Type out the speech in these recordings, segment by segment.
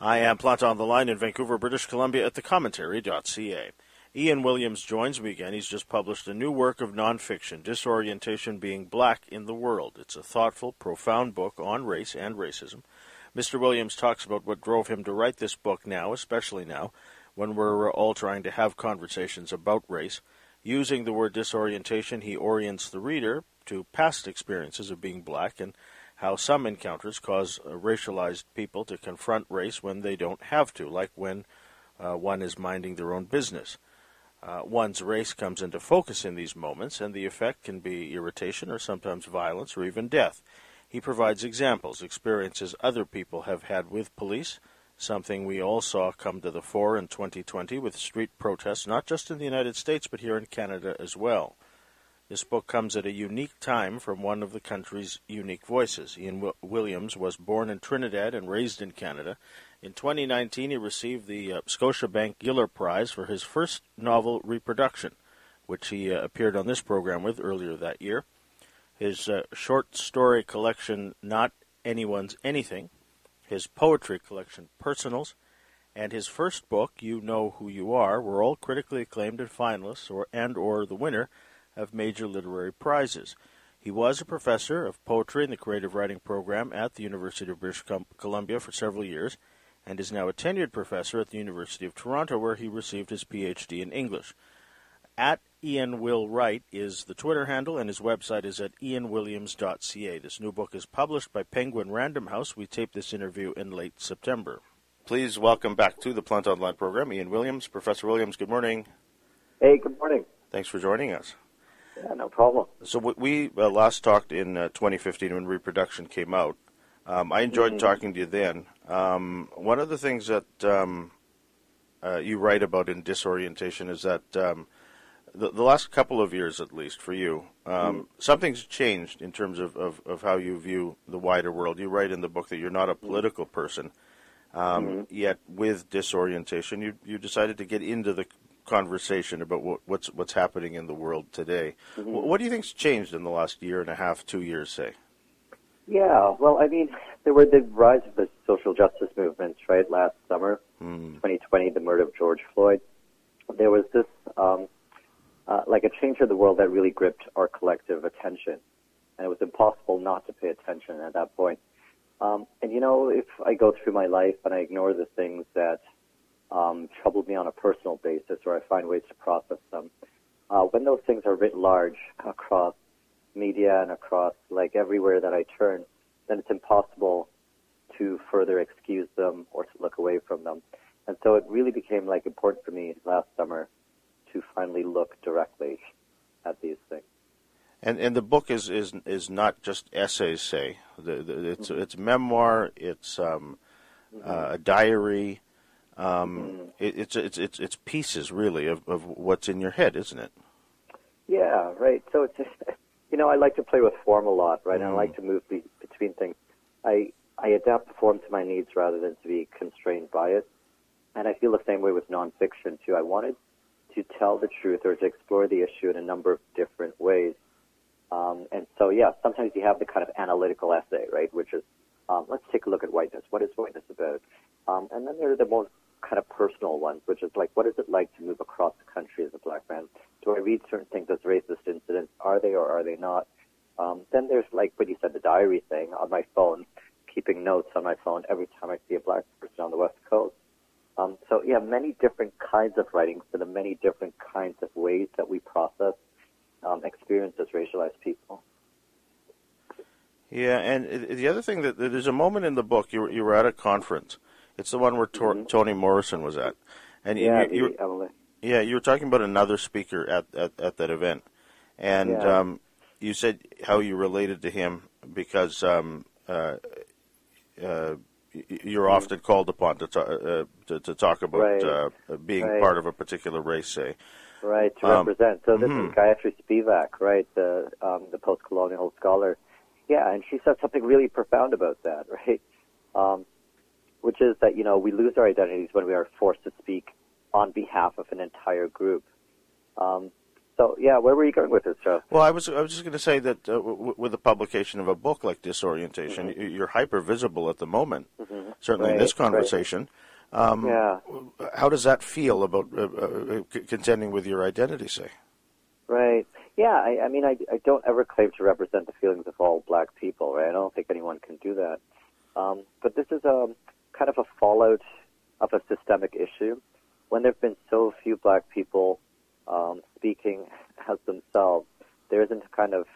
I am Planta on the Line in Vancouver, British Columbia at thecommentary.ca. Ian Williams joins me again. He's just published a new work of nonfiction, Disorientation Being Black in the World. It's a thoughtful, profound book on race and racism. Mr. Williams talks about what drove him to write this book now, especially now, when we're all trying to have conversations about race. Using the word disorientation, he orients the reader to past experiences of being black and how some encounters cause uh, racialized people to confront race when they don't have to, like when uh, one is minding their own business. Uh, one's race comes into focus in these moments, and the effect can be irritation or sometimes violence or even death. He provides examples, experiences other people have had with police, something we all saw come to the fore in 2020 with street protests, not just in the United States, but here in Canada as well. This book comes at a unique time from one of the country's unique voices. Ian Williams was born in Trinidad and raised in Canada. In 2019, he received the uh, Scotiabank Giller Prize for his first novel, Reproduction, which he uh, appeared on this program with earlier that year. His uh, short story collection, Not Anyone's Anything, his poetry collection, Personals, and his first book, You Know Who You Are, were all critically acclaimed and finalists, or and or the winner of major literary prizes. He was a professor of poetry in the creative writing program at the University of British Columbia for several years and is now a tenured professor at the University of Toronto where he received his PhD in English. At Ian Will Wright is the Twitter handle, and his website is at ianwilliams.ca. This new book is published by Penguin Random House. We taped this interview in late September. Please welcome back to the Planta Online program, Ian Williams. Professor Williams, good morning. Hey, good morning. Thanks for joining us. Yeah, no problem. So we uh, last talked in uh, 2015 when reproduction came out. Um, I enjoyed mm-hmm. talking to you then. Um, one of the things that um, uh, you write about in disorientation is that um, the, the, last couple of years, at least for you, um, mm-hmm. something's changed in terms of, of, of, how you view the wider world. You write in the book that you're not a mm-hmm. political person, um, mm-hmm. yet with disorientation, you you decided to get into the conversation about what, what's what's happening in the world today. Mm-hmm. What do you think's changed in the last year and a half, two years, say? Yeah, well, I mean, there were the rise of the social justice movements, right? Last summer, mm. 2020, the murder of George Floyd. There was this, um, uh, like a change of the world that really gripped our collective attention, and it was impossible not to pay attention at that point. Um, and you know, if I go through my life and I ignore the things that um, trouble me on a personal basis, or I find ways to process them. Uh, when those things are writ large across media and across like everywhere that I turn, then it's impossible to further excuse them or to look away from them. And so it really became like important for me last summer to finally look directly at these things. And and the book is is is not just essays, say. The, the, it's mm-hmm. it's memoir. It's um, mm-hmm. uh, a diary. Um, it, it's it's it's it's pieces really of, of what's in your head, isn't it? Yeah, right. So it's just, you know I like to play with form a lot, right? Mm. And I like to move be, between things. I I adapt the form to my needs rather than to be constrained by it. And I feel the same way with nonfiction too. I wanted to tell the truth or to explore the issue in a number of different ways. Um, and so, yeah, sometimes you have the kind of analytical essay, right, which is um, let's take a look at whiteness. What is whiteness about? Um, and then there are the more kind of personal ones, which is like, what is it like to move across the country as a black man? Do I read certain things as racist incidents? Are they or are they not? Um, then there's like what you said, the diary thing on my phone, keeping notes on my phone every time I see a black person on the West Coast. Um, so yeah, many different kinds of writing for the many different kinds of ways that we process um, experience as racialized people. Yeah, and the other thing that there's a moment in the book you you were at a conference it's the one where Tor- mm-hmm. Toni Morrison was at. And yeah, you, you, yeah, you were talking about another speaker at at, at that event, and yeah. um, you said how you related to him because um, uh, uh, you're mm-hmm. often called upon to, ta- uh, to, to talk about right. Uh, being right. part of a particular race, say. Right to um, represent. So this mm-hmm. is Gayatri Spivak, right, the um, the post-colonial scholar. Yeah, and she said something really profound about that, right? Um, which is that, you know, we lose our identities when we are forced to speak on behalf of an entire group. Um, So yeah, where were you going with this, Joe? Well, I was I was just going to say that uh, w- with the publication of a book like Disorientation, mm-hmm. you're hyper visible at the moment. Mm-hmm. Certainly right, in this conversation. Right. Um, yeah. How does that feel about uh, uh, contending with your identity, say? Right. Yeah. I, I mean, I, I don't ever claim to represent the feelings of all black people. Right. I don't think anyone can do that. Um, but this is a kind of a fallout of a systemic issue. When there have been so few black people um, speaking as themselves, there isn't a kind of,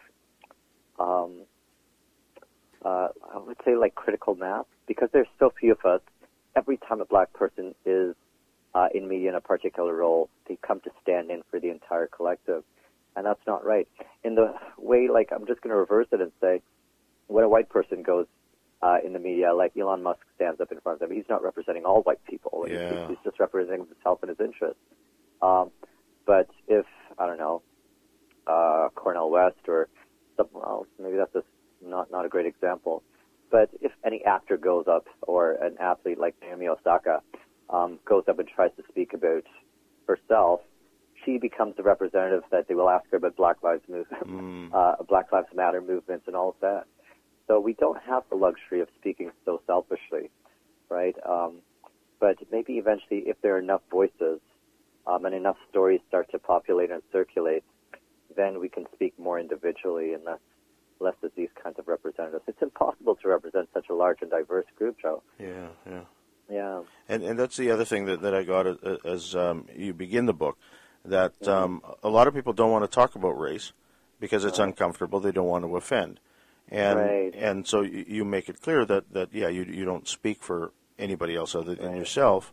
um, uh, I would say, like critical mass because there's so few of us. Every time a black person is uh, in media in a particular role, they come to stand in for the entire collective, and that's not right. In the way, like I'm just going to reverse it and say, when a white person goes uh, in the media, like Elon Musk stands up in front of them. He's not representing all white people. Yeah. He's, just representing himself and his interests. Um, but if I don't know, uh, Cornel West or someone else, maybe that's a, not not a great example. But if any actor goes up or an athlete like Naomi Osaka um, goes up and tries to speak about herself, she becomes the representative that they will ask her about Black Lives Movement, mm. uh, Black Lives Matter movements, and all of that. So we don't have the luxury of speaking so selfishly, right? Um, but maybe eventually, if there are enough voices um, and enough stories start to populate and circulate, then we can speak more individually and less less as these kinds of representatives. It's impossible to represent such a large and diverse group, Joe. Yeah, yeah. Yeah. And and that's the other thing that, that I got as um, you begin the book, that mm-hmm. um, a lot of people don't want to talk about race because it's uncomfortable. They don't want to offend and right. and so you make it clear that, that yeah you you don't speak for anybody else other than right. yourself.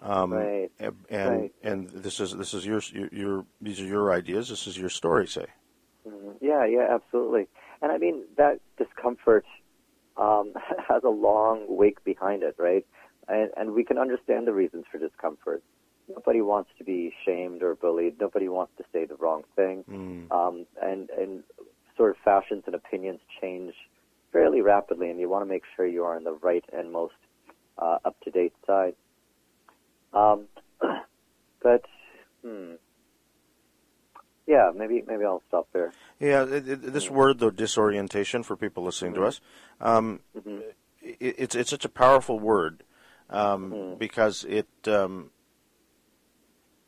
Um, right. And right. and this is this is your, your, your these are your ideas. This is your story. Say. Mm-hmm. Yeah, yeah, absolutely. And I mean that discomfort um, has a long wake behind it, right? And, and we can understand the reasons for discomfort. Nobody wants to be shamed or bullied. Nobody wants to say the wrong thing. Mm. Um, and and sort of fashions and opinions change fairly rapidly, and you want to make sure you are on the right and most uh, up to date side. Um, but hmm. Yeah, maybe maybe I'll stop there. Yeah, it, it, this word though, disorientation, for people listening mm-hmm. to us, um, mm-hmm. it, it's it's such a powerful word um, mm-hmm. because it um,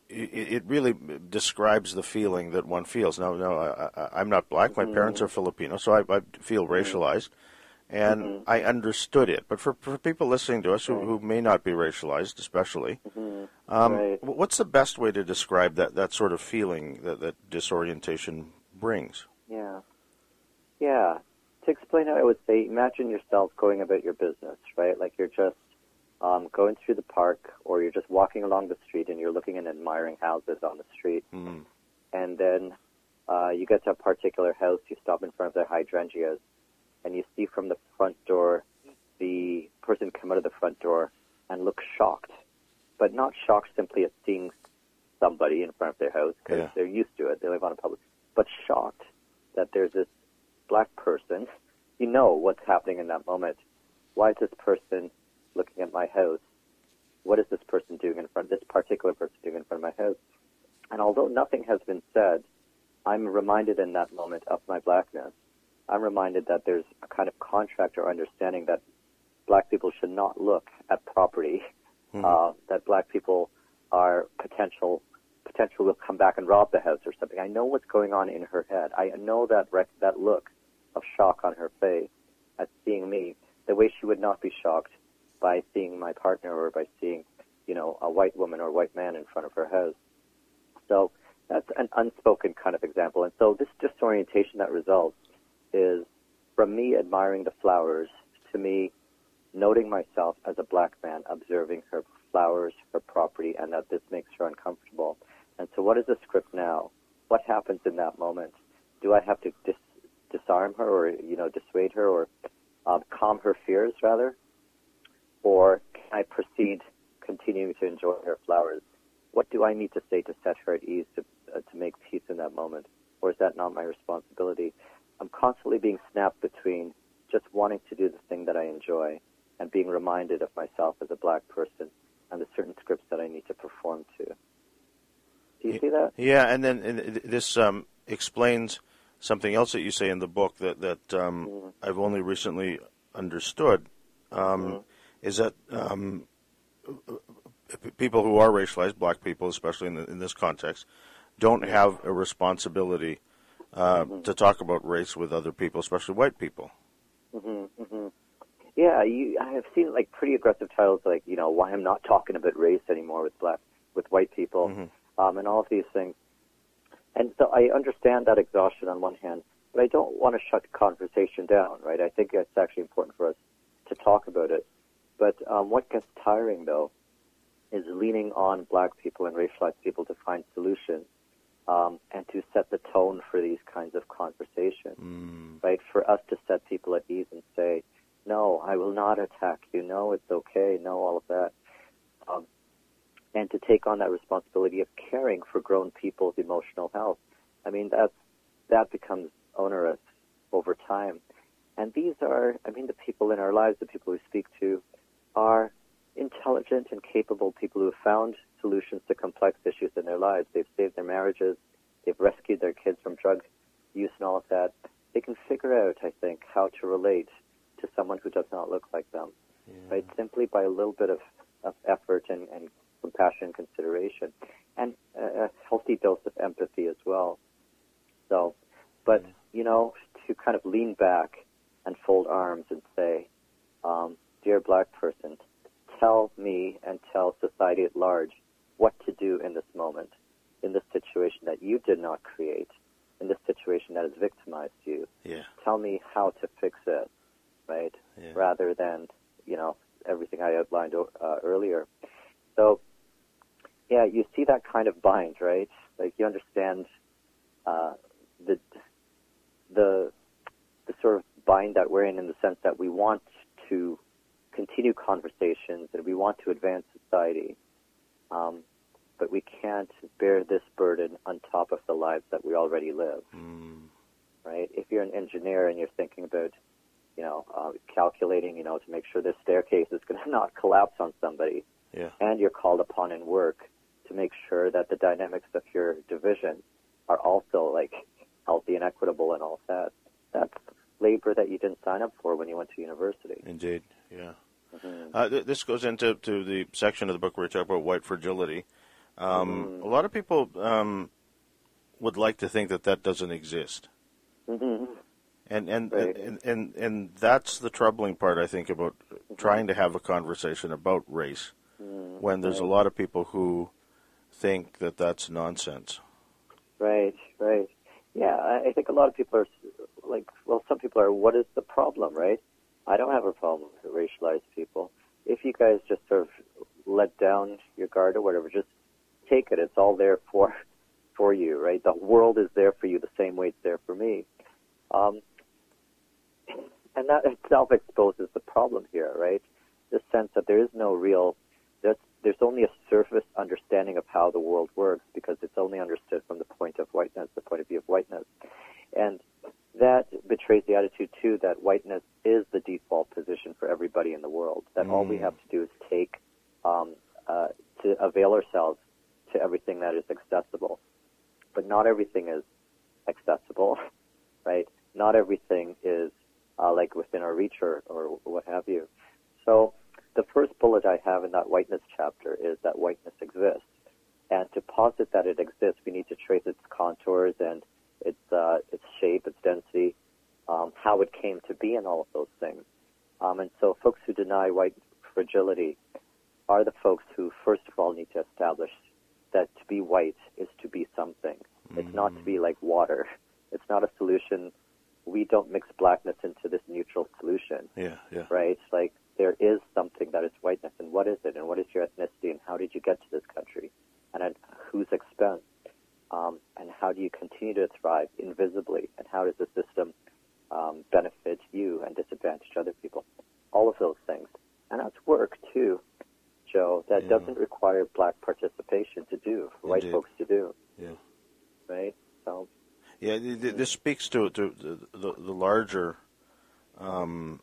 it, really describes the feeling that one feels. Now, no, I, am not black. My mm-hmm. parents are Filipino, so I, I feel mm-hmm. racialized, and mm-hmm. I understood it. But for, for people listening to us who, who may not be racialized, especially, mm-hmm. um, right. what's the best way to describe that, that sort of feeling that, that disorientation brings? Yeah, yeah. To explain it, I would say, imagine yourself going about your business, right? Like you're just um, going through the park or you're just walking along the street and you're looking and admiring houses on the street. Mm. And then uh, you get to a particular house, you stop in front of their hydrangeas, and you see from the front door the person come out of the front door and look shocked, but not shocked simply at seeing somebody in front of their house because yeah. they're used to it, they live on a public, but shocked that there's this black person. You know what's happening in that moment. Why is this person looking at my house. What is this person doing in front, of this particular person doing in front of my house? And although nothing has been said, I'm reminded in that moment of my blackness. I'm reminded that there's a kind of contract or understanding that black people should not look at property, mm-hmm. uh, that black people are potential potential will come back and rob the house or something. I know what's going on in her head. I know that rec- that look of shock on her face at seeing me, the way she would not be shocked by seeing my partner or by seeing, you know, a white woman or white man in front of her house. So that's an unspoken kind of example. And so this disorientation that results is from me admiring the flowers to me noting myself as a black man observing her flowers, her property, and that this makes her uncomfortable. And so what is the script now? What happens in that moment? Do I have to dis- disarm her or, you know, dissuade her or um, calm her fears rather? Or can I proceed continuing to enjoy her flowers? What do I need to say to set her at ease to, uh, to make peace in that moment? Or is that not my responsibility? I'm constantly being snapped between just wanting to do the thing that I enjoy and being reminded of myself as a black person and the certain scripts that I need to perform to. Do you see that? Yeah, and then and this um, explains something else that you say in the book that that um, mm-hmm. I've only recently understood. Um, mm-hmm. Is that um, people who are racialized, black people especially in, the, in this context, don't have a responsibility uh, mm-hmm. to talk about race with other people, especially white people. Mm-hmm, mm-hmm. Yeah, you, I have seen like pretty aggressive titles like you know why I'm not talking about race anymore with black with white people, mm-hmm. um, and all of these things. And so I understand that exhaustion on one hand, but I don't want to shut the conversation down, right? I think it's actually important for us to talk about it. But um, what gets tiring though is leaning on black people and racialized people to find solutions um, and to set the tone for these kinds of conversations, mm. right? For us to set people at ease and say, no, I will not attack you. No, it's okay. No, all of that. Um, and to take on that responsibility of caring for grown people's emotional health. I mean, that's, that becomes onerous over time. And these are, I mean, the people in our lives, the people we speak to, are intelligent and capable people who have found solutions to complex issues in their lives. They've saved their marriages, they've rescued their kids from drug use and all of that. They can figure out, I think, how to relate to someone who does not look like them, yeah. right? Simply by a little bit of, of effort and, and compassion and consideration, and a, a healthy dose of empathy as well. So, but yeah. you know, to kind of lean back and fold arms and say, um, "Dear black person, tell me and tell society at large what to do in this moment, in this situation that you did not create, in this situation that has victimized you. Yeah. Tell me how to fix it, right? Yeah. Rather than, you know, everything I outlined uh, earlier. So, yeah, you see that kind of bind, right? Like you understand uh, the the the sort of bind that we're in, in the sense that we want to continue conversations and we want to advance society. Um, but we can't bear this burden on top of the lives that we already live. Mm. Right? If you're an engineer and you're thinking about, you know, uh, calculating, you know, to make sure this staircase is going to not collapse on somebody, yeah. and you're called upon in work to make sure that the dynamics of your division are also like healthy and equitable and all that. That's labor that you didn't sign up for when you went to university. Indeed, yeah. Mm-hmm. Uh, th- this goes into to the section of the book where we talk about white fragility. Um, mm-hmm. A lot of people um, would like to think that that doesn't exist. Mm-hmm. And and, right. and and and that's the troubling part, I think, about mm-hmm. trying to have a conversation about race mm-hmm. when there's right. a lot of people who think that that's nonsense. Right, right. Yeah, I think a lot of people are like, well, some people are, what is the problem, right? I don't have a problem with racialized people. If you guys just sort of let down your guard or whatever, just take it. It's all there for for you, right? The world is there for you the same way it's there for me. Um, and that itself exposes the problem here, right? The sense that there is no real, there's, only a surface understanding of how the world works because it's only understood from the point of whiteness, the point of view of whiteness. And that betrays the attitude too that whiteness is the default position for everybody in the world. That mm. all we mm. have to do is take um, uh, to avail ourselves to everything that is accessible. But not everything is accessible, right? Not everything is uh, like within our reach or, or what have you. So the first bullet I have in that whiteness chapter is that whiteness exists. And to posit that it exists, we need to trace its contours and its uh, its shape, its density, um, how it came to be, and all of those things. Um, and so, folks who deny white fragility are the folks who, first of all, need to establish that to be white is to be something. Mm-hmm. It's not to be mm. like water. It's not a solution. We don't mix blackness into this neutral solution. Yeah, yeah. Right? Like there is something that is whiteness, and what is it, and what is your ethnicity, and how did you get to this country, and at whose expense, um, and how do you continue to thrive invisibly, and how does the system um, benefit you and disadvantage other people? All of those things, and that's work too. Joe, that yeah. doesn't require black participation to do, for white folks to do. Yeah. Right? So. Yeah, this speaks to, to the, the larger, um,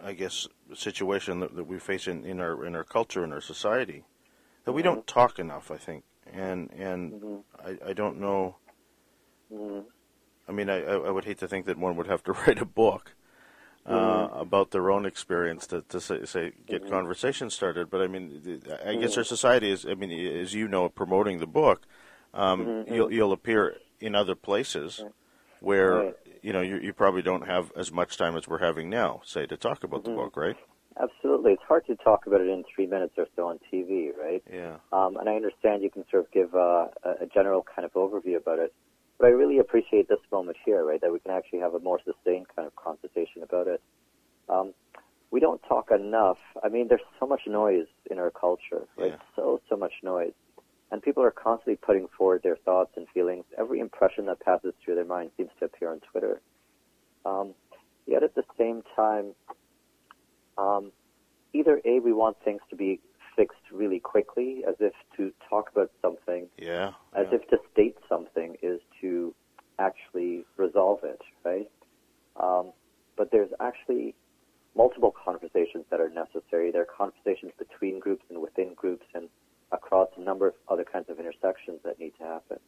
I guess, situation that, that we face in, in our in our culture in our society that we don't mm-hmm. talk enough. I think and and Mm-hmm. I, I don't know. Mhm. I mean, I, I would hate to think that one would have to write a book uh, Mm-hmm. about their own experience to, to say, say get Mhm. conversations started. But I mean, I guess our society is. I mean, as you know, promoting the book, um, you'll you'll appear in other places where. You know you, you probably don't have as much time as we're having now, say, to talk about Mhm. the book, right? Absolutely. It's hard to talk about it in three minutes or so on TV, right? Yeah. Um, and I understand you can sort of give uh, a, a general kind of overview about it. But I really appreciate this moment here, right, that we can actually have a more sustained kind of conversation about it. Um, we don't talk enough. I mean, there's so much noise in our culture, right? Yeah. So, so much noise. And people are constantly putting forward their thoughts and feelings. Every impression that passes through their mind seems to appear on Twitter. Um, yet at the same time, um, either A, we want things to be fixed really quickly, as if to talk about something, Yeah. as yeah. if to state something is to actually resolve it, right? Um, but there's actually multiple conversations that are necessary. There are conversations between groups and within groups and across a number of other kinds of intersections that need to happen.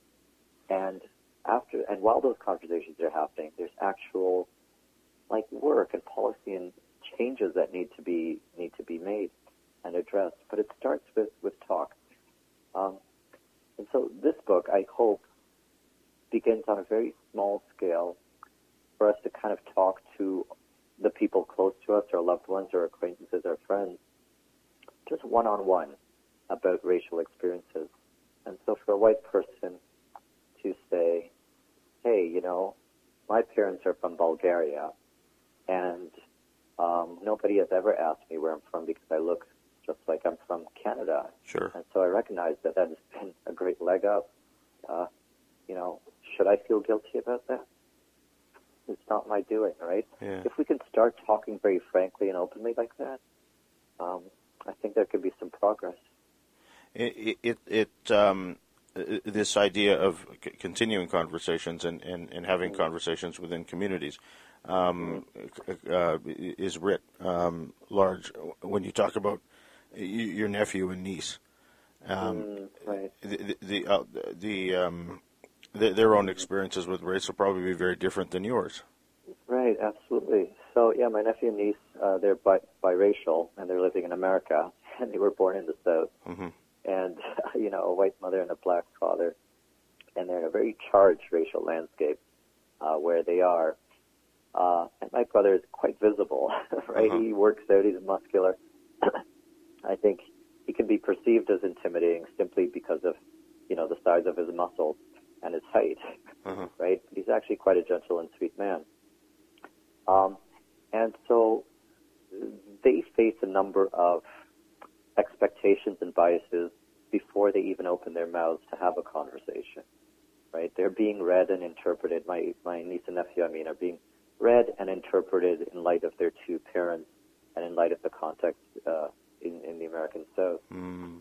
And after and while those conversations are happening, there's actual like work and policy and changes that need to be need to be made and addressed. But it starts with with talk. Um, and so this book, I hope, begins on a very small scale for us to kind of talk to the people close to us, our loved ones, our acquaintances, our friends, just one on one about racial experiences. And so for a white person to say, hey, you know, my parents are from Bulgaria, and um, nobody has ever asked me where I'm from because I look just like I'm from Canada. Sure. And so I recognize that that has been a great leg up. Uh, you know, should I feel guilty about that? It's not my doing, right? Yeah. If we can start talking very frankly and openly like that, um, I think there could be some progress. It it, it um, this idea of c- continuing conversations and, and, and having conversations within communities um, uh, is writ um, large when you talk about your nephew and niece. Um, Mm, right. the the uh, the um, th- their own experiences with race will probably be very different than yours. Right, absolutely. So yeah, my nephew and niece, uh, they're bi- biracial and they're living in America, and they were born in the South, hmm and you know, a white mother and a black father, and they're in a very charged racial landscape uh, where they are. Uh, and my brother is quite visible, right? Uh-huh. He works out. He's muscular. I think he can be perceived as intimidating simply because of, you know, the size of his muscles and his height Uh-huh. right? But he's actually quite a gentle and sweet man. Um, and so they face a number of expectations and biases before they even open their mouths to have a conversation, right? They're being read and interpreted. My my niece and nephew, I mean, are being read and interpreted in light of their two parents and in light of the context uh, in in the American South. Mm.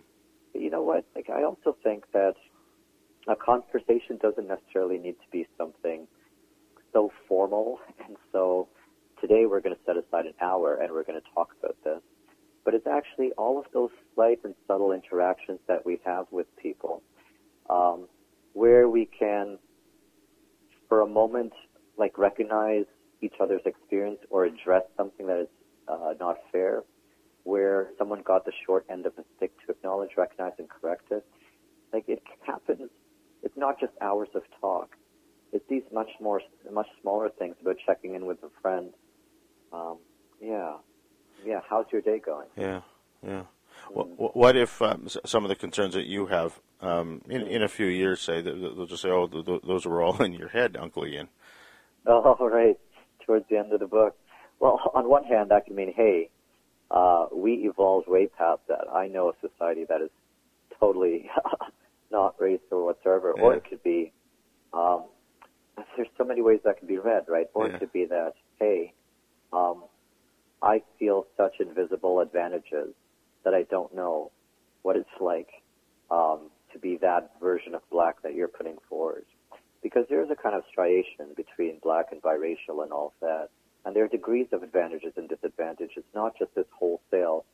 But you know what? Like I also think that a conversation doesn't necessarily need to be something so formal and so today we're going to set aside an hour and we're going to talk about this. But it's actually all of those slight and subtle interactions that we have with people um, where we can, for a moment, like recognize each other's experience or address something that is uh, not fair, where someone got the short end of the stick to acknowledge, recognize, and correct it. Like it happens. It's not just hours of talk. It's these much more, much smaller things about checking in with a friend. Um, yeah, yeah. How's your day going? Yeah, yeah. What, what if um, some of the concerns that you have um, in in a few years say that they'll just say, "Oh, th- th- those were all in your head, Uncle Ian." Oh, right. Towards the end of the book. Well, on one hand, that could mean, hey, uh, we evolved way past that. I know a society that is totally not racist or whatsoever. Or it could be, um, there's so many ways that could be read, right? Or Yeah. it could be that, hey, um, I feel such invisible advantages that I don't know what it's like um, to be that version of black that you're putting forward. Because there's a kind of striation between black and biracial and all that. And there are degrees of advantages and disadvantages. Not just this wholesale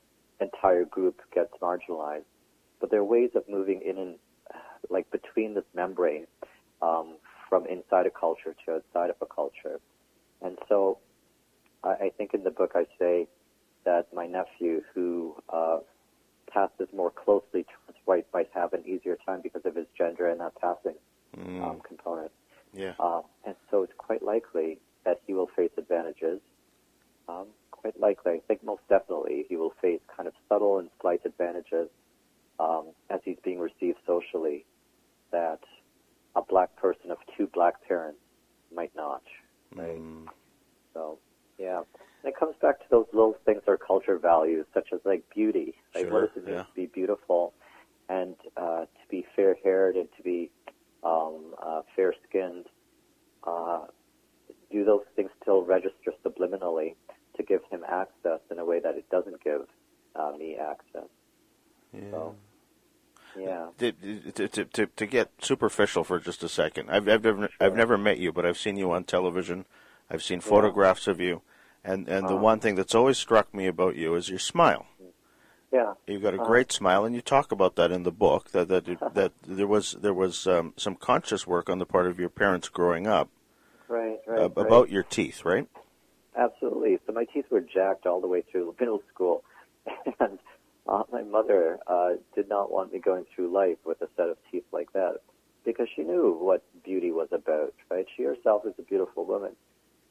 entire group gets marginalized, but there are ways of moving in and like between this membrane um, from inside a culture to outside of a culture. And so I, I think in the book I say that my nephew, who uh, passes more closely towards white, might have an easier time because of his gender and that passing Mm. um, component. Yeah. Um, and so it's quite likely that he will face advantages. Um, quite likely, I think most definitely, he will face kind of subtle and slight advantages um, as he's being received socially that a black person of two black parents might not. Right. Mm. So, yeah. And it comes back to those little things our culture values, such as like beauty. Like, Sure, what does it mean yeah. to be beautiful and uh, to be fair haired and to be um, uh, fair skinned? Uh, do those things still register subliminally to give him access in a way that it doesn't give uh, me access? Yeah. So, yeah. To, to, to, to, to get superficial for just a second, I've, I've never I've never met you, but I've seen you on television. I've seen photographs of you, and and the Uh-huh. one thing that's always struck me about you is your smile. Yeah. You've got a Uh-huh. great smile, and you talk about that in the book. That that that there was there was um, some conscious work on the part of your parents growing up Right, right. uh, right. about your teeth, right? Absolutely. So my teeth were jacked all the way through middle school, and uh, my mother uh, did not want me going through life with a set of teeth like that because she knew what beauty was about. Right? She herself is a beautiful woman,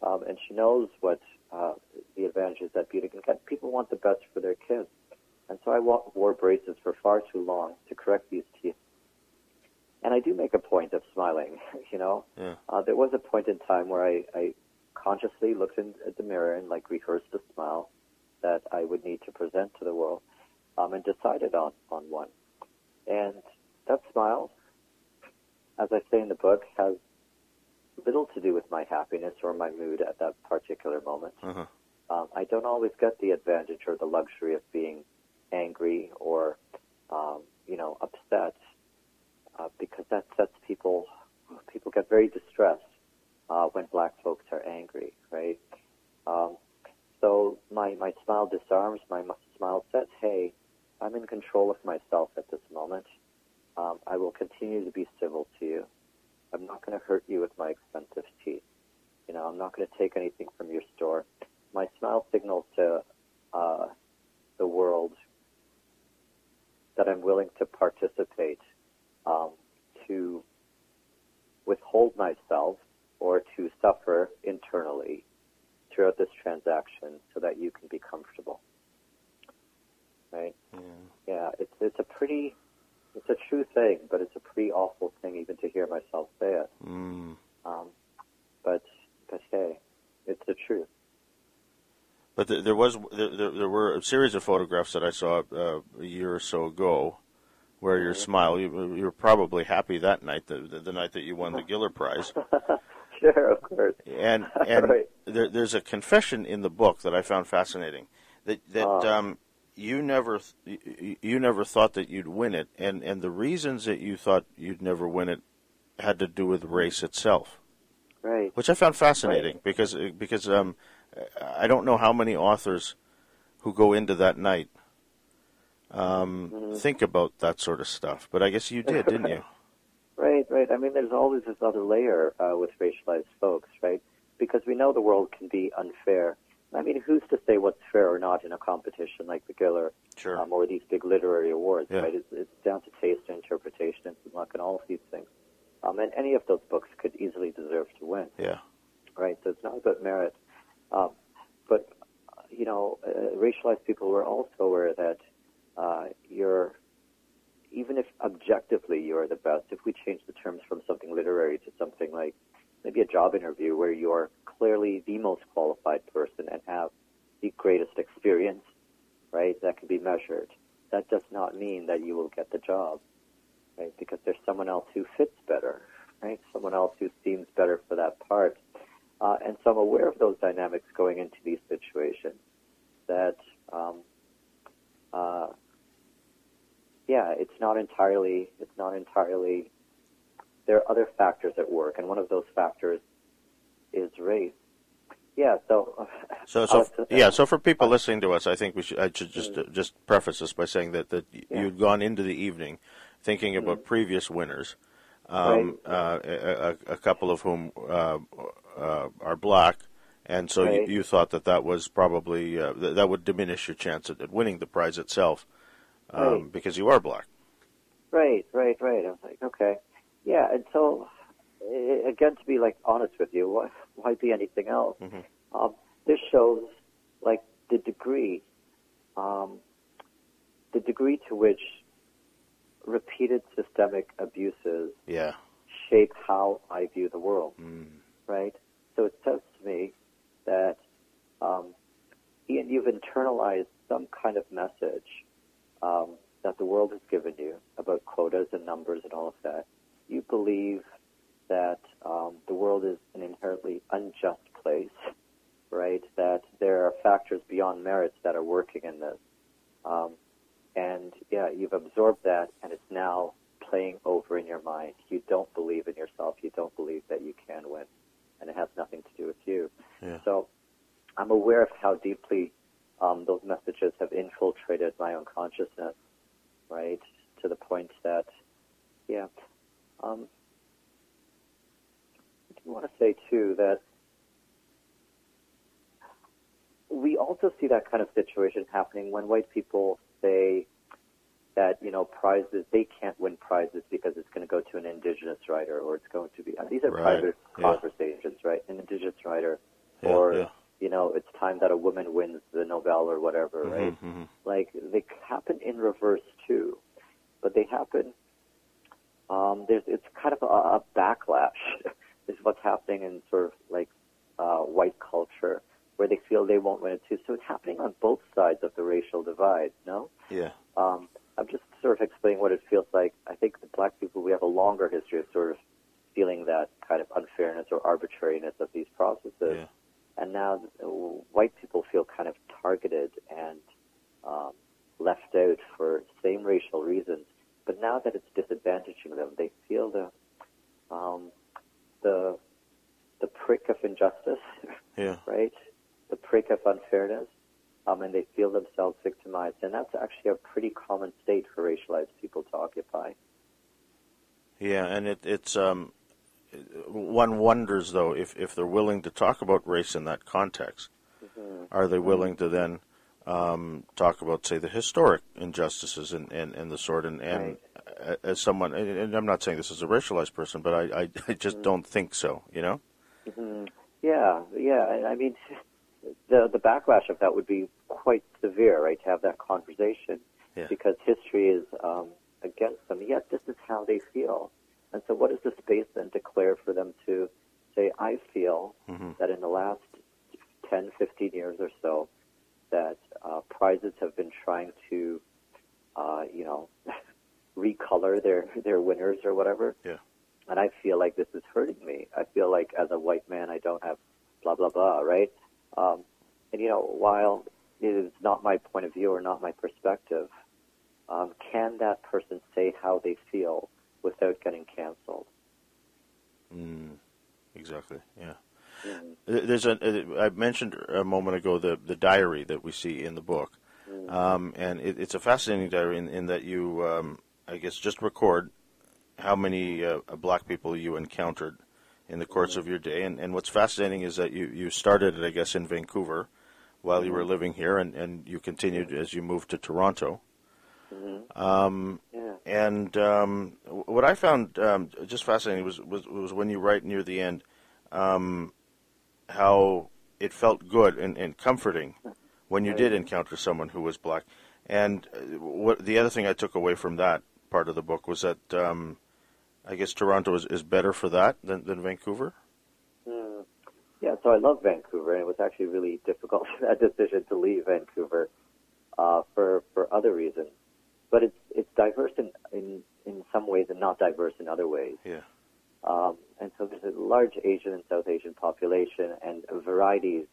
um, and she knows what uh, the advantages that beauty can get. People want the best for their kids, and so I wore braces for far too long to correct these teeth. And I do make a point of smiling. You know, Yeah. uh, there was a point in time where I, I consciously looked in at the mirror and like rehearsed a smile that I would need to present to the world, um, and decided on on one. And that smile, as I say in the book, has little to do with my happiness or my mood at that particular moment. Uh-huh. Um, I don't always get the advantage or the luxury of being angry or, um, you know, upset uh, because that sets people. People get very distressed uh, when black folks are angry, right? Um, so my my smile disarms. My smile says, "Hey, I'm in control of myself at this moment. Um, I will continue to be civil to you. I'm not going to hurt you with my expensive teeth. You know, I'm not going to take anything from your store. My smile signals to uh, the world that I'm willing to participate, um, to withhold myself or to suffer internally throughout this transaction so that you can be comfortable. Right? Yeah. Yeah, it's it's a pretty it's a true thing, but it's a pretty awful thing even to hear myself say it. Mm. Um, but but hey, it's the truth. But th- there was there, there, there were a series of photographs that I saw uh, a year or so ago, where your Mhm. smile you, you were probably happy that night, the, the, the night that you won the Giller Prize, sure, of course. and and Right. there, there's a confession in the book that I found fascinating that that Oh. um, you never you, never thought that you'd win it, and and the reasons that you thought you'd never win it had to do with race itself. Right. which I found fascinating because because um, I don't know how many authors who go into that night um, Mhm. think about that sort of stuff. But I guess you did, didn't you? Right, right. I mean, there's always this other layer uh, with racialized folks, right? Because we know the world can be unfair. I mean, who's to say what's fair or not in a competition like the Giller Sure. um, or these big literary awards, Yeah. right? It's, it's down to taste and interpretation and luck and all of these things. Um, and any of those books could easily deserve to win. Yeah. right? So it's not about merit. Um, but, uh, you know, uh, racialized people were also aware that uh, you're, even if objectively you're the best, if we change the terms from something literary to something like maybe a job interview where you're clearly the most qualified person and have the greatest experience, right, that can be measured, that does not mean that you will get the job, right? Because there's someone else who fits better, right? Someone else who seems better for that part. Uh, and so I'm aware of those dynamics going into these situations. That, um, uh, yeah, it's not entirely. It's not entirely. There are other factors at work, and one of those factors is race. Yeah. So. So, so uh, yeah. So for people listening to us, I think we should. I should just uh, just preface this by saying that that Yeah. you'd gone into the evening thinking about previous winners, um, uh, a, a, a couple of whom uh, uh, are black, and so Right. you, you thought that that was probably uh, th- that would diminish your chance at, at winning the prize itself um, Right. because you are black. Right, right, right. I was like, okay, yeah. And so, uh, again, to be like honest with you, why, why be anything else? Mhm. Um, this shows like the degree, um, the degree to which repeated systemic abuses Yeah. shape how I view the world. Mm. Right. So it says to me that, um, Ian, you've internalized some kind of message um, that the world has given you about quotas and numbers and all of that. You believe that um, the world is an inherently unjust place, right? That there are factors beyond merits that are working in this. Um, and yeah, you've absorbed that, and it's now playing over in your mind. You don't believe in yourself. You don't believe that you can win, and it has nothing to do with you. Yeah. So I'm aware of how deeply um, those messages have infiltrated my own consciousness, right? To the point that, yeah. Um, I do want to say too that we also see that kind of situation happening when white people say that you know prizes they can't win prizes because it's going to go to an indigenous writer or it's going to be uh, these are Right, private yeah. conversations, right? An indigenous writer Yeah, or yeah. you know it's time that a woman wins the Nobel or whatever, right? Mhm, mhm. Like they happen in reverse too, but they happen. Um, there's it's kind of a, a backlash is what's happening in sort of like uh, white culture where they feel they won't win it too. So it's happening on both sides of the racial divide. No, Yeah. um, I'm just sort of explaining what it feels like. I think the black people we have a longer history of sort of feeling that kind of unfairness or arbitrariness of these processes Yeah. and now white people feel kind of targeted and um, left out for same racial reasons. But now that it's disadvantaging them, they feel the um, the the prick of injustice, Yeah. right? The prick of unfairness, um, and they feel themselves victimized. And that's actually a pretty common state for racialized people to occupy. Yeah, and it, it's um, one wonders though if if they're willing to talk about race in that context, Mm-hmm. are they willing to then um, talk about say the historic injustices and, and, and the sort and, and a- as someone and and I'm not saying this is a racialized person, but I I, I just don't think so. You know. hmm Yeah, yeah. I mean, the the backlash of that would be quite severe, right? To have that conversation, Yeah. because history is um, against them. Yet this is how they feel, and so what is the space then declare for them to say, "I feel Mhm. that in the last 10, 15 years or so, that uh, prizes have been trying to, uh, you know, recolor their their winners or whatever." Yeah. and I feel like this is hurting me. I feel like as a white man, I don't have blah blah blah, right? Um, and you know, while it is not my point of view or not my perspective, um, can that person say how they feel without getting canceled? Mm, exactly. Yeah. Mm, There's a. I mentioned a moment ago the the diary that we see in the book, mm, um, and it, it's a fascinating diary in, in that you, um, I guess, just record how many uh, black people you encountered in the course of your day. And, and what's fascinating is that you, you started it, I guess, in Vancouver while you were living here, and, and you continued as you moved to Toronto. mhm. Um, Yeah. and um, what I found um, just fascinating was, was was when you write near the end um, how it felt good and, and comforting when you did encounter someone who was black. And uh, what the other thing I took away from that part of the book was that um, I guess Toronto is, is better for that than, than Vancouver. Mm. Yeah, so I love Vancouver, and it was actually really difficult that decision to leave Vancouver uh, for for other reasons. But it's it's diverse in, in in some ways and not diverse in other ways. Yeah. Um, and so there's a large Asian and South Asian population and varieties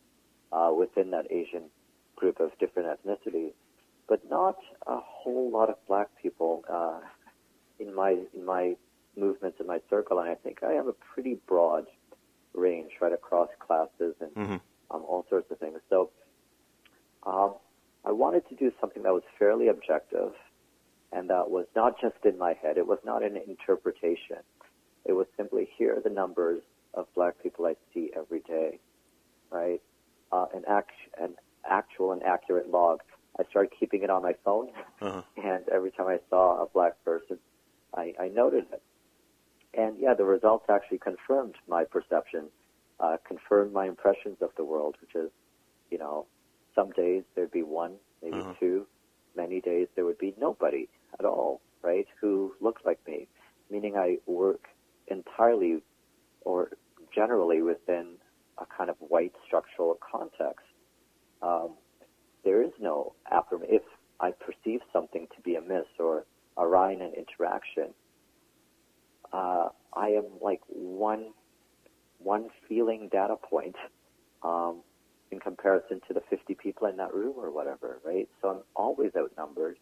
uh, within that Asian group of different ethnicities, but not a whole lot of black people uh, in my in my movements in my circle. And I think I have a pretty broad range right across classes and hmm um, all sorts of things. So um, I wanted to do something that was fairly objective And that was not just in my head. It was not an interpretation. It was simply here are the numbers of black people I see every day, right? Uh, an, act, an actual and accurate log. I started keeping it on my phone, uh-huh. and every time I saw a black person, I, I noted it. And yeah, the results actually confirmed my perception, uh, confirmed my impressions of the world, which is, you know, some days there'd be one, maybe uh-huh. two. Many days there would be nobody at all, right, who looked like me, meaning I work entirely or generally within a kind of white structural context. Um, there is no affirm. If I perceive something to be amiss or awry in an interaction, uh, I am like one one feeling data point um, in comparison to the 50 people in that room or whatever, right? So I'm always outnumbered.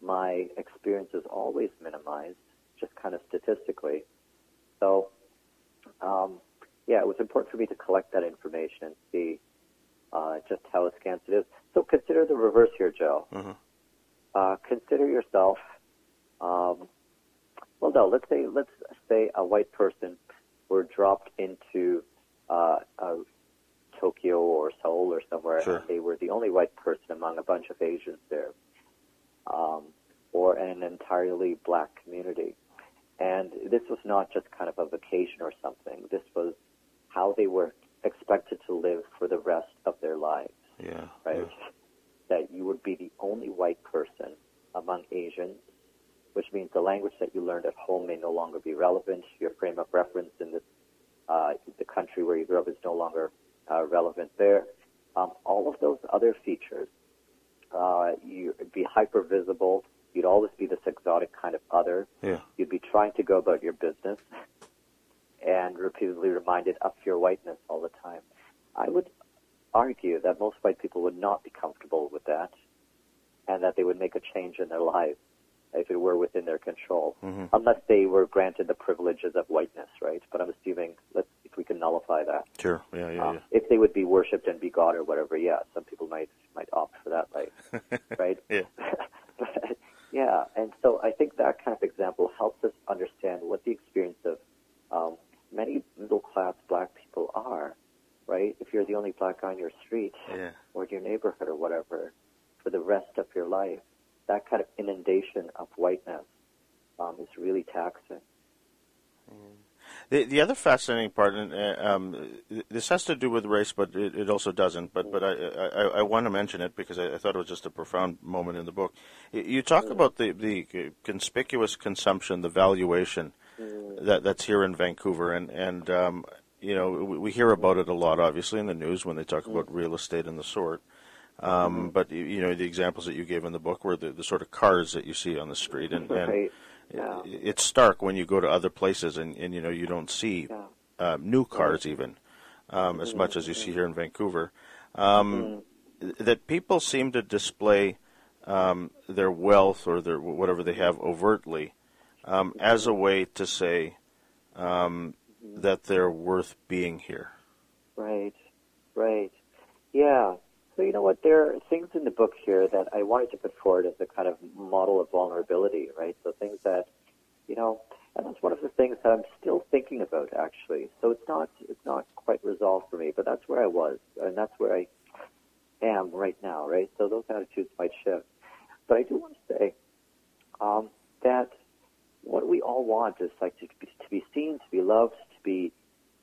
My experience is always minimized, just kind of statistically. So, um, yeah, it was important for me to collect that information and see uh, just how askance it is. So consider the reverse here, Joe. Mm-hmm. Uh, consider yourself. Um, well, no. Let's say let's say a white person were dropped into uh, Tokyo or Seoul or somewhere, sure. and they were the only white person among a bunch of Asians there, um, or an entirely black community. And this was not just kind of a vacation or something. This was how they were expected to live for the rest of their lives. Yeah. Right? Yeah. That you would be the only white person among Asians, which means the language that you learned at home may no longer be relevant. Your frame of reference in this, uh, the country where you grew up is no longer uh, relevant there. Um, all of those other features, uh, you'd be hyper visible. You'd always be this exotic kind of other. Yeah. You'd be trying to go about your business and repeatedly reminded of your whiteness all the time. I would argue that most white people would not be comfortable with that and that they would make a change in their lives if it were within their control, mm-hmm. unless they were granted the privileges of whiteness, right? But I'm assuming, let's, if we can nullify that. Sure, yeah, yeah, um, yeah. If they would be worshipped and be God or whatever, yeah, some people might might opt for that life, right? yeah. but, yeah, and so I think that kind of example helps us understand what the experience of um, many middle class black people are, right? If you're the only black guy on your street yeah. or your neighborhood or whatever for the rest of your life, that kind of inundation of whiteness um, is really taxing. The, the other fascinating part, and uh, um, this has to do with race, but it, it also doesn't. But but I, I, I, want to mention it because I, I, thought it was just a profound moment in the book. You talk mm. about the, the conspicuous consumption, the valuation mm. that that's here in Vancouver, and and um, you know we, we, hear about it a lot, obviously in the news when they talk mm. about real estate and the sort. Um, mm-hmm. but you know the examples that you gave in the book were the, the sort of cars that you see on the street, and, and. Yeah. it's stark when you go to other places and, and you know you don't see yeah. uh, new cars even um, as much as you see here in Vancouver. Um, mm-hmm. That people seem to display um, their wealth or their whatever they have overtly um, as a way to say um, that they're worth being here. Right, right, yeah. You know what? There are things in the book here that I wanted to put forward as a kind of model of vulnerability, right? So things that, you know, and that's one of the things that I'm still thinking about actually. So it's not it's not quite resolved for me, but that's where I was, and that's where I am right now, right? So those attitudes might shift, but I do want to say um, that what we all want is like to be, to be seen, to be loved, to be,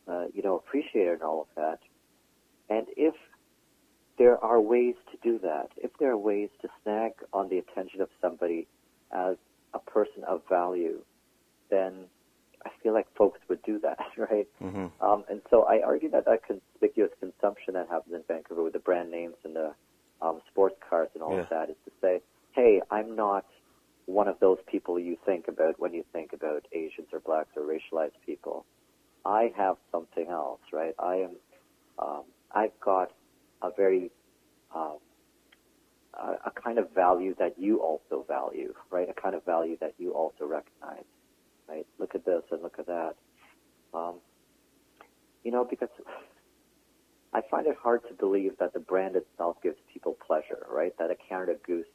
uh, you know, appreciated, and all of that. And if there are ways to do that. If there are ways to snag on the attention of somebody as a person of value, then I feel like folks would do that, right? Mm-hmm. Um, and so I argue that that conspicuous consumption that happens in Vancouver with the brand names and the um, sports cars and all yeah. of that is to say, hey, I'm not one of those people you think about when you think about Asians or blacks or racialized people. I have something else, right? I am, um, I've got a very um, a, a kind of value that you also value, right? A kind of value that you also recognize, right? Look at this and look at that. Um, you know, because I find it hard to believe that the brand itself gives people pleasure, right? That a Canada Goose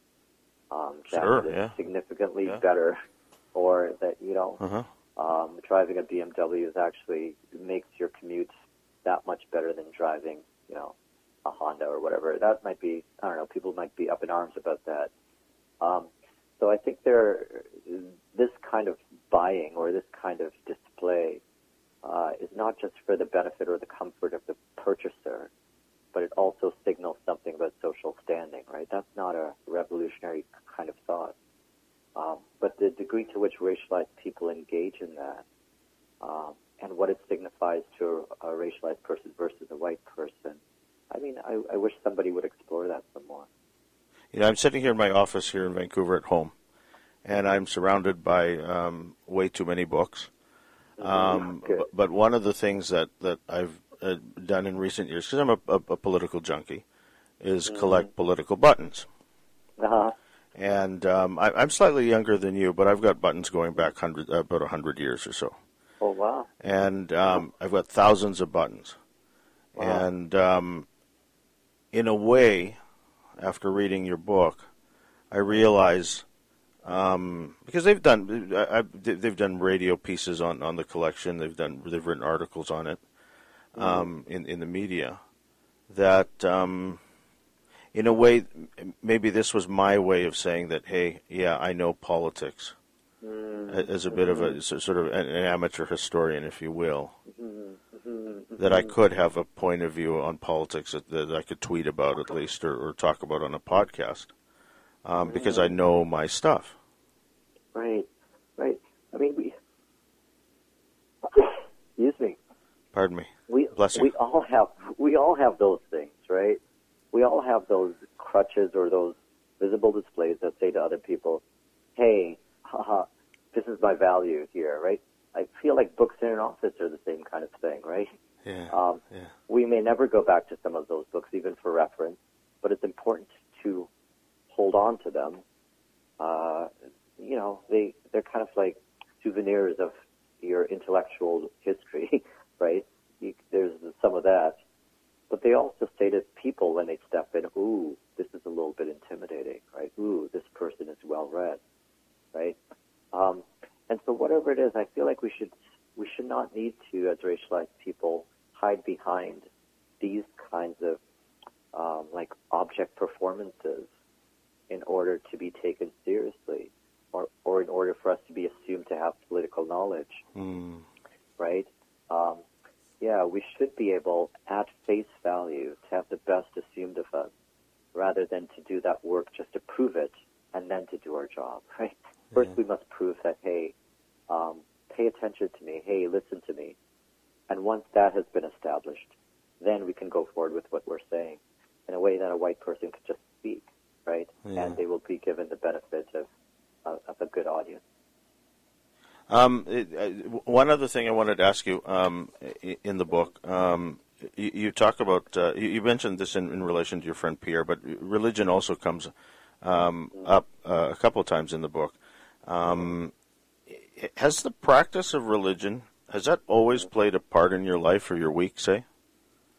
um, Sure, that is yeah. significantly Yeah. better, or that you know Uh huh. um, driving a BMW is actually makes your commute that much better than driving, you know, a Honda or whatever. That might be, I don't know, people might be up in arms about that. Um, so I think there, this kind of buying or this kind of display uh, is not just for the benefit or the comfort of the purchaser, but it also signals something about social standing, right? That's not a revolutionary kind of thought. Um, but the degree to which racialized people engage in that, um, and what it signifies to a, a racialized person versus a white person, I mean, I, I wish somebody would explore that some more. You know, I'm sitting here in my office here in Vancouver at home, and I'm surrounded by um, way too many books. Um, Good. but, but one of the things that that I've uh, done in recent years, because I'm a, a, a political junkie, is collect political buttons. Uh-huh. And um, I, I'm slightly younger than you, but I've got buttons going back hundred, uh, about a hundred years or so. Oh, wow. and um, I've got thousands of buttons. Wow. And um, in a way, after reading your book, I realize um, because they've done I, I, they've done radio pieces on, on the collection. They've done they've written articles on it um, in in the media. That um, in a way, maybe this was my way of saying that. Hey, yeah, I know politics a- as a bit of a sort of an, an amateur historian, if you will, that I could have a point of view on politics that, that I could tweet about at least or, or talk about on a podcast um, because I know my stuff. Right, right. I mean, we. Excuse me. Pardon me. We Bless you. we all have we all have those things, right? We all have those crutches or those visible displays that say to other people, "Hey, haha, this is my value here," right? I feel like books in an office are the same kind of thing, right? Yeah. Um, yeah. we may never go back to some of those books, even for reference, but it's important to hold on to them. Uh, you know, they they're kind of like souvenirs of your intellectual history, right? You, there's some of that, but they also say to people when they step in, "Ooh, this is a little bit intimidating," right? "Ooh, this person is well read," right? Um, and so, whatever it is, I feel like we should we should not need to, as racialized people, hide behind these kinds of um, like object performances in order to be taken seriously, or or in order for us to be assumed to have political knowledge Mm. right? Um, yeah, we should be able, at face value, to have the best assumed of us, rather than to do that work just to prove it and then to do our job, right? First, we must prove that, hey, um, pay attention to me, hey, listen to me. And once that has been established, then we can go forward with what we're saying in a way that a white person could just speak, right? Yeah. And they will be given the benefit of, of, of a good audience. Um, it, uh, one other thing I wanted to ask you um, in the book, um, you, you talk about uh, you, you mentioned this in, in relation to your friend Pierre, but religion also comes um, up uh, a couple of times in the book. Um, has the practice of religion has that always played a part in your life or your week, say?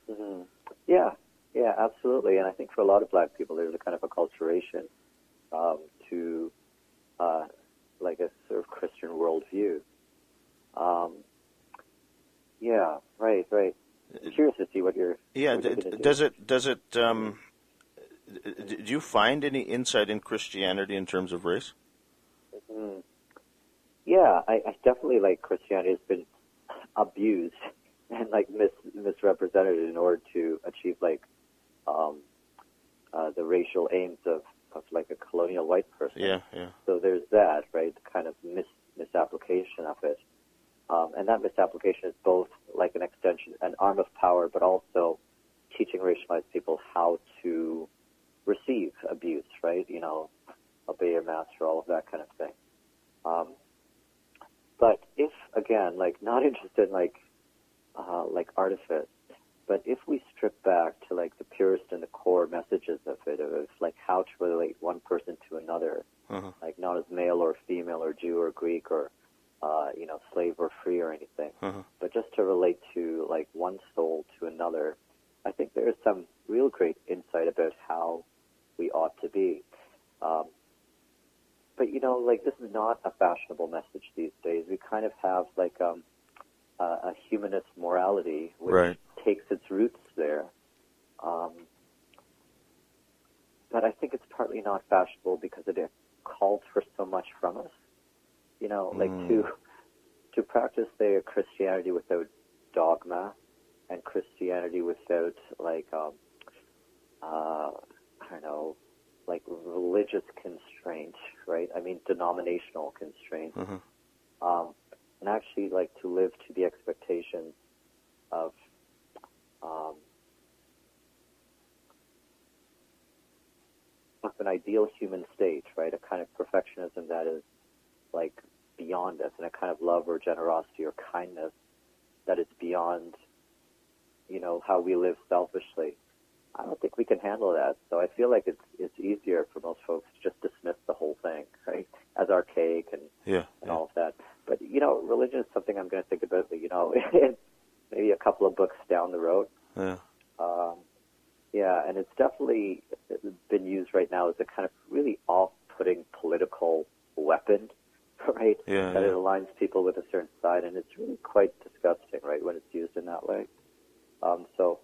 hmm Yeah, yeah, absolutely. And I think for a lot of black people, there's a kind of acculturation um, to uh, like a sort of Christian worldview. Um, yeah, right, right. I'm curious to see what you're. Yeah. what you're d- do. does it does it um, do you find any insight in Christianity in terms of race? Mm. Yeah, I, I definitely like Christianity has been abused and like mis, misrepresented in order to achieve like um, uh, the racial aims of, of like a colonial white person. Yeah, yeah. So there's that, right? The kind of mis, misapplication of it. Um, and that misapplication is both like an extension, an arm of power, but also teaching racialized people how to receive abuse, right? You know, obey your master, all of that kind of thing. Um, but if, again, like not interested in like, uh, like artifice, but if we strip back to like the purest and the core messages of it, of like how to relate one person to another, Uh-huh. like not as male or female or Jew or Greek or uh, you know slave or free or anything, Uh-huh. but just to relate to like one soul to another, I think there is some real great insight about how we ought to be. Um, but you know, like this is not a fashionable message these days. We kind of have like um, a, a humanist morality which Right. takes its roots there. Um, but I think it's partly not fashionable because it calls for so much from us. You know, like Mm. to to practice their Christianity without dogma and Christianity without like um, uh, I don't know, like religious constraint, right? I mean, denominational constraint, Mhm. um, and actually like to live to the expectations of um, of an ideal human state, right? A kind of perfectionism that is like beyond us, and a kind of love or generosity or kindness that is beyond, you know, how we live selfishly. I don't think we can handle that. So I feel like it's it's easier for most folks to just dismiss the whole thing, right, as archaic and, Yeah. and yeah. all of that. But you know, religion is something I'm going to think about. You know, maybe a couple of books down the road. yeah. Um, yeah, and it's definitely been used right now as a kind of really off-putting political weapon, right? Yeah, that yeah. it aligns people with a certain side, and it's really quite disgusting, right, when it's used in that way. Um, so,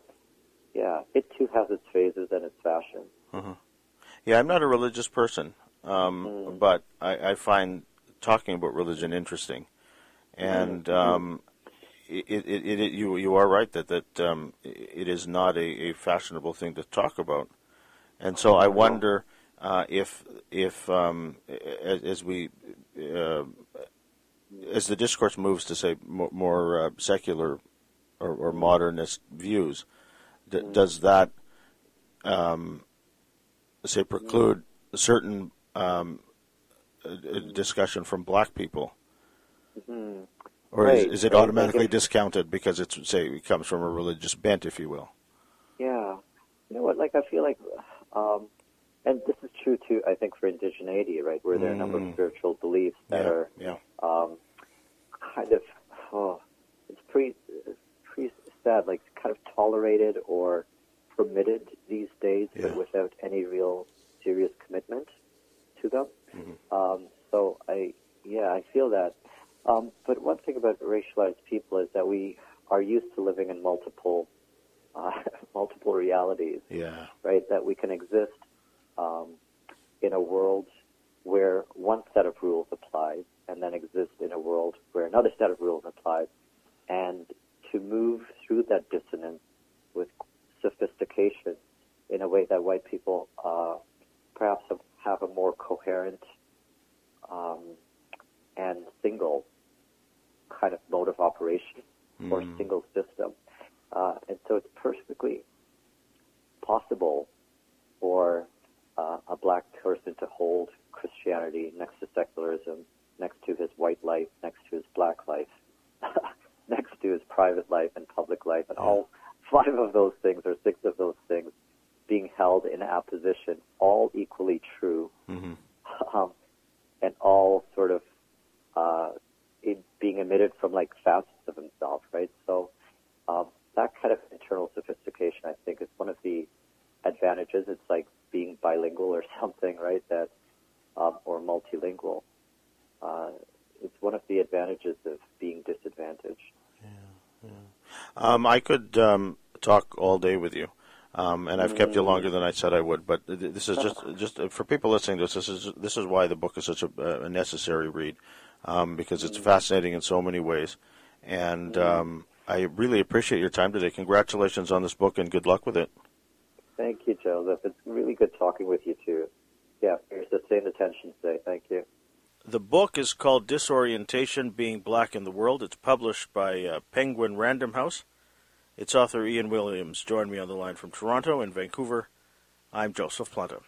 yeah, it too has its phases and its fashion. Uh-huh. Yeah, I'm not a religious person, um, Mm. but I, I find talking about religion interesting, and um, it, it, it, it, you you are right that that um, it is not a, a fashionable thing to talk about, and so I wonder uh, if if um, as, as we uh, as the discourse moves to say more, more uh, secular or, or modernist views, d- does that um, say preclude certain um, discussion from black people, Mhm. or Right, is, is it automatically discounted because it's say it comes from a religious bent, if you will? Yeah. You know what? Like, I feel like, um, and this is true too, I think, for indigeneity, right, where there are a number of Mm. spiritual beliefs that yeah, are yeah, um, kind of, oh, it's pretty, it's pretty sad, like kind of tolerated or permitted these days, Yeah. but without any real serious commitment to them. Mhm. Um, so I, yeah, I feel that. Um, but one thing about racialized people is that we are used to living in multiple, uh, multiple realities yeah, right? That we can exist um, in a world where one set of rules applies, and then exist in a world where another set of rules applies, and to move through that dissonance with sophistication in a way that white people uh, perhaps have, have a more coherent um, and single kind of mode of operation or Mm. single system. Uh, and so it's perfectly possible for uh, a black person to hold Christianity next to secularism, next to his white life, next to his black life, next to his private life and public life, and all five of those things or six of those things being held in apposition, all equally true, hmm um, and all sort of uh, it being emitted from like facets of himself, right? So um, that kind of internal sophistication, I think, is one of the advantages. It's like being bilingual or something, right? That um, or multilingual. Uh, it's one of the advantages of being disadvantaged. Um, I could um, talk all day with you, um, and I've kept you longer than I said I would. But th- this is just just uh, for people listening to this. This is this is why the book is such a, a necessary read um, because it's fascinating in so many ways, and um, I really appreciate your time today. Congratulations on this book, and good luck with it. Thank you, Joseph. It's really good talking with you too. Yeah, for your sustained attention today. Thank you. The book is called Disorientation Being Black in the World. It's published by uh, Penguin Random House. Its author, Ian Williams, joined me on the line from Toronto and Vancouver. I'm Joseph Planta.